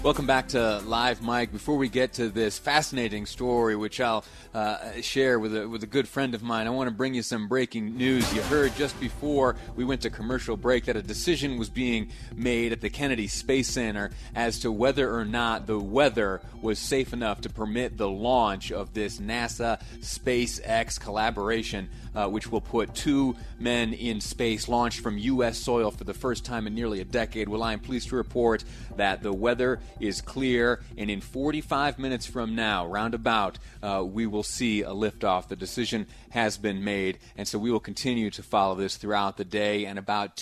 Welcome back to Live Mic. Before we get to this fascinating story, which I'll uh, share with a, with a good friend of mine, I want to bring you some breaking news. You heard just before we went to commercial break that a decision was being made at the Kennedy Space Center as to whether or not the weather was safe enough to permit the launch of this NASA SpaceX collaboration, uh, which will put two men in space launched from U.S. soil for the first time in nearly a decade. Well, I am pleased to report that the weather is clear, and in 45 minutes from now, roundabout, uh, we will see a liftoff. The decision has been made, and so we will continue to follow this throughout the day. And about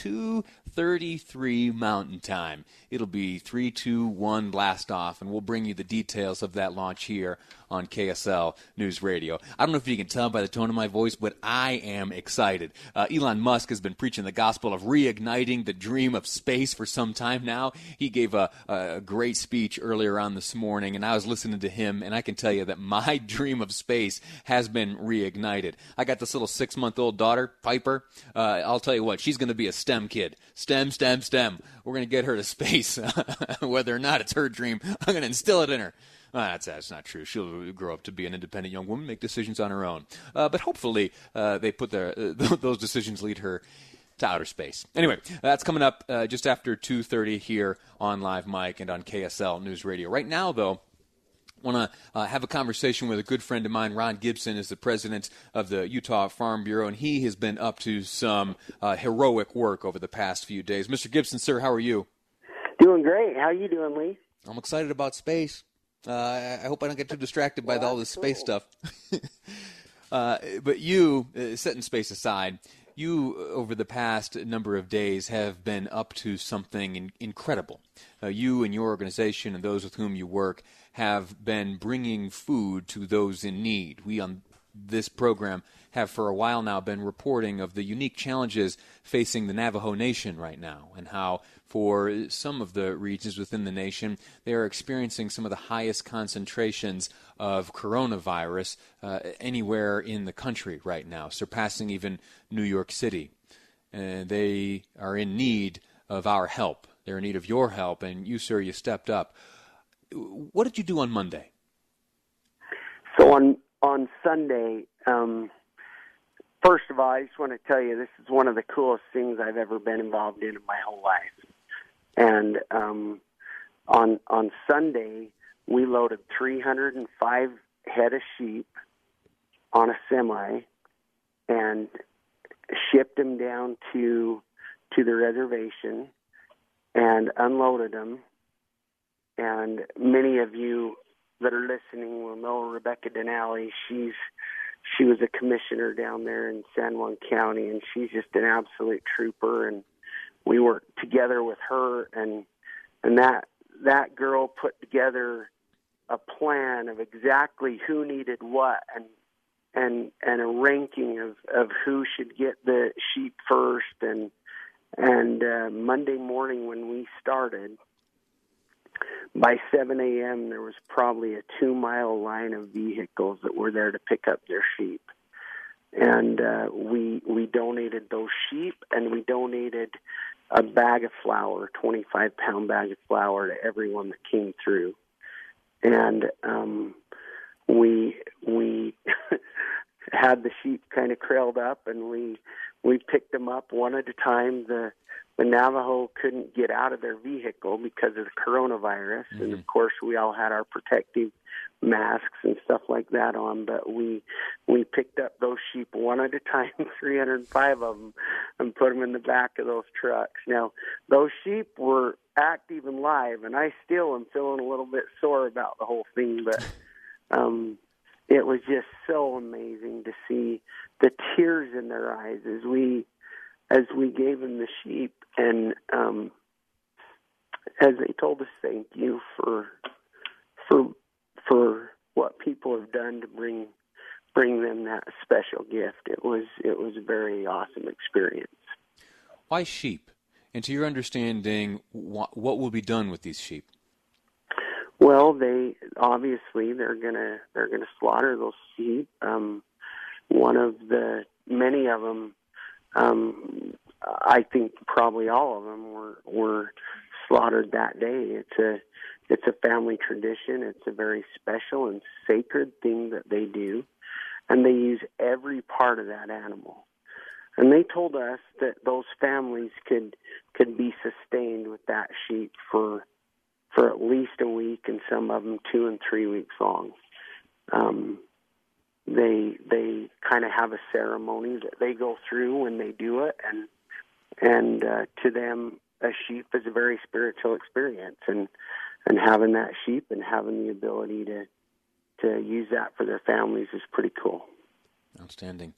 2:33 Mountain Time, it'll be three, two, one blast off, and we'll bring you the details of that launch here on KSL News Radio. I don't know if you can tell by the tone of my voice, but I am excited. Uh, Elon Musk has been preaching the gospel of reigniting the dream of space for some time now. He gave a, a great speech earlier on this morning, and I was listening to him, and I can tell you that my dream of space has been reignited. I got this little six month old daughter, Piper. Uh, I'll tell you what, she's going to be a STEM kid. STEM, STEM, STEM. We're going to get her to space. Whether or not it's her dream, I'm going to instill it in her. Uh, that's, that's not true. She'll grow up to be an independent young woman, make decisions on her own. Uh, but hopefully, uh, they put their, uh, those decisions lead her to outer space. Anyway, that's coming up uh, just after 2:30 here on Live Mic and on KSL News Radio. Right now, though want to uh, have a conversation with a good friend of mine. Ron Gibson is the president of the Utah Farm Bureau, and he has been up to some uh, heroic work over the past few days. Mr. Gibson, sir, how are you? Doing great. How are you doing, Lee? I'm excited about space. Uh, I hope I don't get too distracted by well, all this cool. space stuff. Uh, but you, uh, setting space aside, you over the past number of days have been up to something in- incredible. Uh, you and your organization and those with whom you work have been bringing food to those in need. We on this program have for a while now been reporting of the unique challenges facing the Navajo Nation right now and how for some of the regions within the nation they are experiencing some of the highest concentrations of coronavirus uh, anywhere in the country right now, surpassing even New York City. And they are in need of our help. They're in need of your help, and you, sir, you stepped up. What did you do on Monday? So on on Sunday, um, first of all, I just want to tell you this is one of the coolest things I've ever been involved in in my whole life. And um, on on Sunday, we loaded 305 head of sheep on a semi and shipped them down to to the reservation and unloaded them. And many of you that are listening will know Rebecca Benally. She's she was a commissioner down there in San Juan County, and she's just an absolute trooper. And we worked together with her, and and that that girl put together a plan of exactly who needed what, and and and a ranking of of who should get the sheep first. And and uh, Monday morning when we started, by 7 a.m., there was probably a two mile line of vehicles that were there to pick up their sheep. And uh, we we donated those sheep, and we donated a bag of flour, 25 pound bag of flour, to everyone that came through. And um, we we had the sheep kind of trailed up, and we we picked them up one at a time. The the Navajo couldn't get out of their vehicle because of the coronavirus, mm-hmm. and of course we all had our protective masks and stuff like that on. But we we picked up those sheep one at a time, 305 of them, and put them in the back of those trucks. Now those sheep were active and live, and I still am feeling a little bit sore about the whole thing, but. um it was just so amazing to see the tears in their eyes as we as we gave them the sheep and um as they told us thank you for for for what people have done to bring bring them that special gift. It was it was a very awesome experience. Why sheep? And to your understanding, what, what will be done with these sheep? Well, they obviously they're gonna they're gonna slaughter those sheep. Um, one of the many of them, um, I think probably all of them were were slaughtered that day. It's a it's a family tradition. It's a very special and sacred thing that they do, and they use every part of that animal. And they told us that those families could could be sustained with that sheep for for at least a week, and some of them two and three weeks long. Um, they they kind of have a ceremony that they go through when they do it, and and uh, to them, a sheep is a very spiritual experience, and and having that sheep and having the ability to to use that for their families is pretty cool. Outstanding.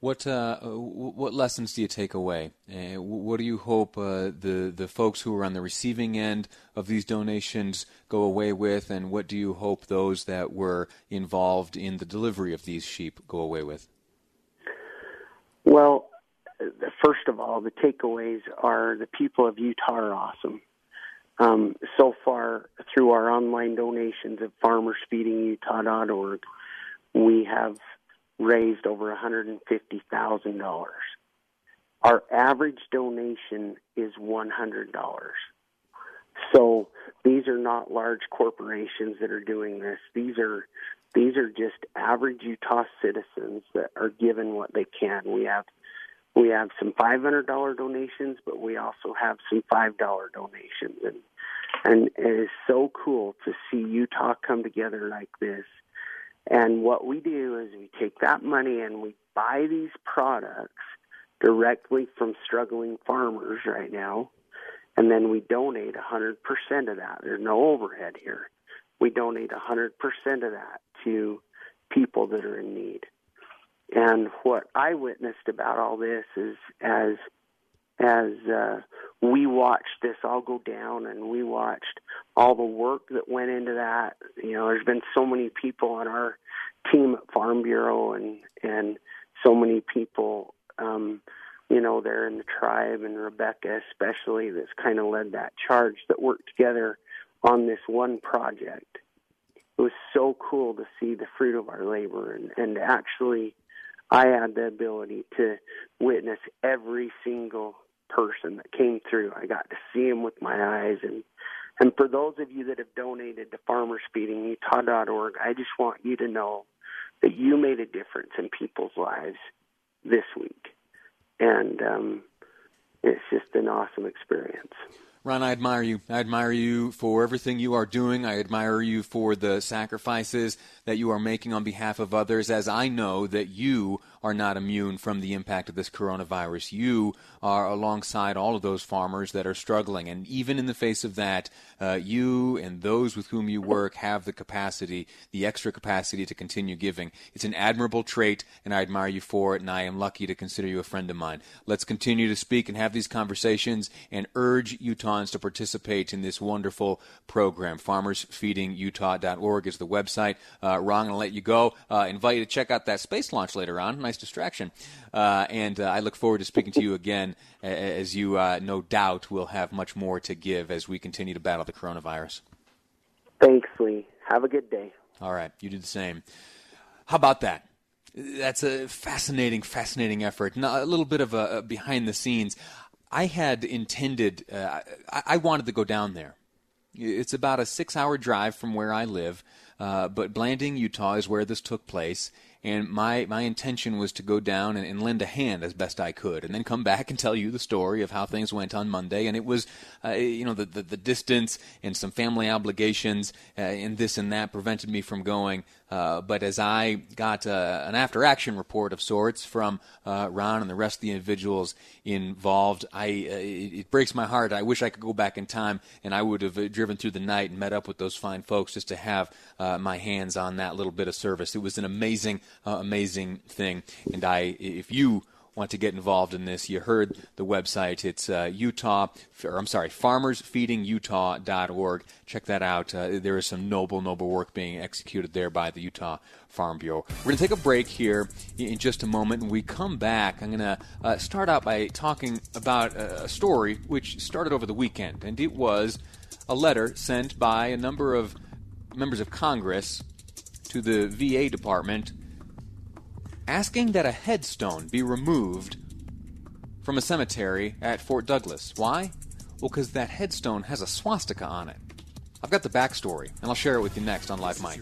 What uh, what lessons do you take away? Uh, what do you hope uh, the the folks who are on the receiving end of these donations go away with, and what do you hope those that were involved in the delivery of these sheep go away with? Well, first of all, the takeaways are the people of Utah are awesome. Um, so far, through our online donations at FarmersFeedingUtah.org, we have raised over $150,000. Our average donation is $100. So these are not large corporations that are doing this. These are these are just average Utah citizens that are given what they can. We have we have some five hundred dollar donations, but we also have some five dollar donations, and and it is so cool to see Utah come together like this and what we do is we take that money and we buy these products directly from struggling farmers right now. And then we donate 100% of that. There's no overhead here. We donate 100% of that to people that are in need. And what I witnessed about all this is as as uh, we watched this all go down and we watched all the work that went into that. You know, there's been so many people on our team at Farm Bureau and and so many people um you know there in the tribe and Rebecca especially that's kind of led that charge that worked together on this one project. It was so cool to see the fruit of our labor and and actually I had the ability to witness every single person that came through. I got to see him with my eyes and and for those of you that have donated to farmersfeedingutah.org, I just want you to know that you made a difference in people's lives this week. And um, it's just an awesome experience. Ron, I admire you. I admire you for everything you are doing. I admire you for the sacrifices that you are making on behalf of others, as I know that you are not immune from the impact of this coronavirus. You are alongside all of those farmers that are struggling. And even in the face of that, uh, you and those with whom you work have the capacity, the extra capacity to continue giving. It's an admirable trait, and I admire you for it, and I am lucky to consider you a friend of mine. Let's continue to speak and have these conversations and urge Utahns to participate in this wonderful program. FarmersFeedingUtah.org is the website. Uh, Ron, going to let you go. Uh, invite you to check out that space launch later on nice distraction. Uh, and uh, I look forward to speaking to you again, as you uh, no doubt will have much more to give as we continue to battle the coronavirus. Thanks, Lee. Have a good day. All right, you do the same. How about that? That's a fascinating, fascinating effort. Now, a little bit of a, a behind the scenes. I had intended, uh, I, I wanted to go down there. It's about a six hour drive from where I live, uh, but Blanding, Utah is where this took place and my my intention was to go down and, and, lend a hand as best I could, and then come back and tell you the story of how things went on Monday. And it was, uh, you know, the, the, the distance and some family obligations uh, and this and that prevented me from going. Uh, but as I got uh, an after action report of sorts from uh, Ron and the rest of the individuals involved, I uh, it breaks my heart. I wish I could go back in time and I would have uh, driven through the night and met up with those fine folks just to have uh, my hands on that little bit of service. It was an amazing, amazing thing. And I, if you want to get involved in this, you heard the website. It's uh, Utah, or I'm sorry, farmersfeedingutah.org. Check that out. Uh, there is some noble, noble work being executed there by the Utah Farm Bureau. We're going to take a break here in just a moment. When we come back, I'm going to uh, start out by talking about a story which started over the weekend, and it was a letter sent by a number of members of Congress to the VA department asking that a headstone be removed from a cemetery at Fort Douglas. Why? Well, because that headstone has a swastika on it. I've got the backstory, and I'll share it with you next on Live Mic.